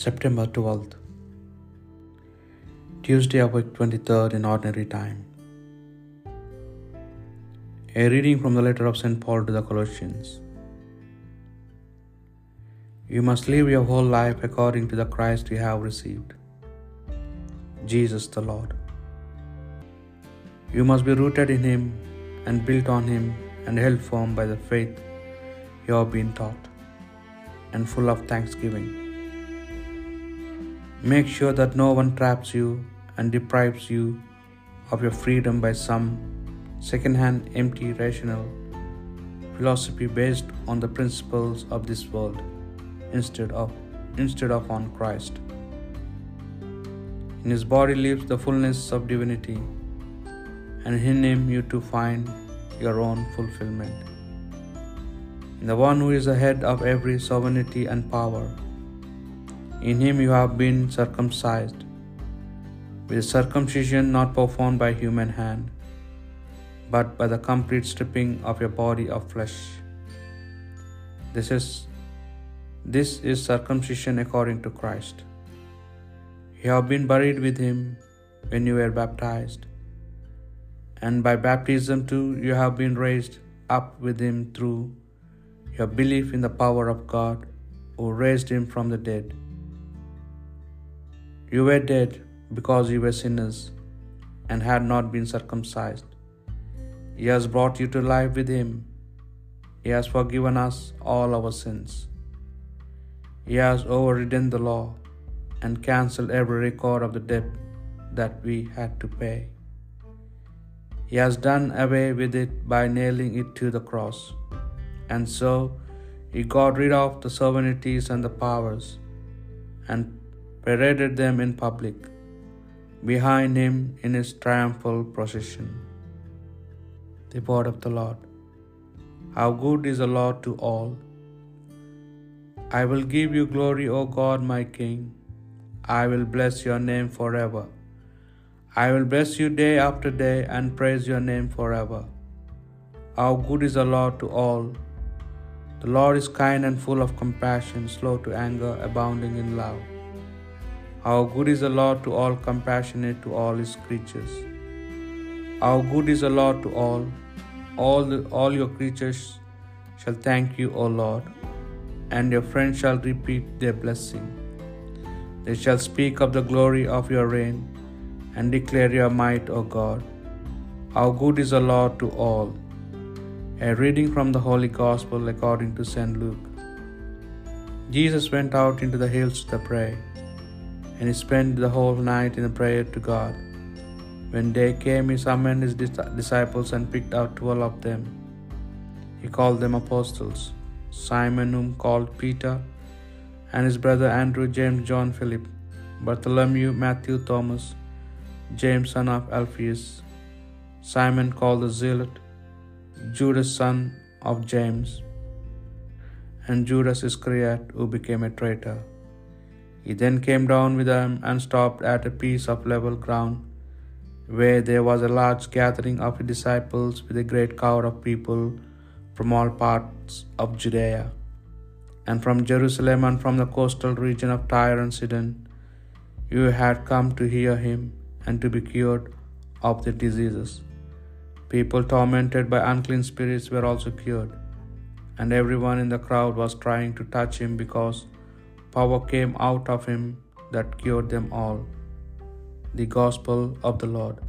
September 12th, Tuesday of week 23rd in ordinary time. A reading from the letter of St. Paul to the Colossians. You must live your whole life according to the Christ you have received, Jesus the Lord. You must be rooted in Him and built on Him and held firm by the faith you have been taught, and full of thanksgiving. Make sure that no one traps you and deprives you of your freedom by some second hand, empty, rational philosophy based on the principles of this world instead of, instead of on Christ. In his body lives the fullness of divinity, and in him you too find your own fulfillment. In the one who is the head of every sovereignty and power, in him you have been circumcised, with a circumcision not performed by human hand, but by the complete stripping of your body of flesh. This is this is circumcision according to Christ. You have been buried with him when you were baptized, and by baptism too you have been raised up with him through your belief in the power of God who raised him from the dead. You were dead because you were sinners and had not been circumcised. He has brought you to life with Him. He has forgiven us all our sins. He has overridden the law and cancelled every record of the debt that we had to pay. He has done away with it by nailing it to the cross. And so he got rid of the sovereignties and the powers and paraded them in public behind him in his triumphal procession. The word of the Lord. How good is the Lord to all! I will give you glory, O God, my King. I will bless your name forever. I will bless you day after day and praise your name forever. How good is the Lord to all! The Lord is kind and full of compassion, slow to anger, abounding in love. How good is the Lord to all, compassionate to all his creatures. How good is the Lord to all. All, the, all your creatures shall thank you, O Lord, and your friends shall repeat their blessing. They shall speak of the glory of your reign and declare your might, O God. How good is the Lord to all. A reading from the Holy Gospel according to St. Luke. Jesus went out into the hills to pray, and he spent the whole night in prayer to God. When day came, he summoned his disciples and picked out twelve of them. He called them apostles Simon, whom called Peter, and his brother Andrew, James, John, Philip, Bartholomew, Matthew, Thomas, James, son of Alphaeus, Simon called the Zealot, Judas, son of James, and Judas Iscariot, who became a traitor. He then came down with them and stopped at a piece of level ground where there was a large gathering of his disciples with a great crowd of people from all parts of Judea and from Jerusalem and from the coastal region of Tyre and Sidon. You had come to hear him and to be cured of their diseases. People tormented by unclean spirits were also cured, and everyone in the crowd was trying to touch him because power came out of him that cured them all. The Gospel of the Lord.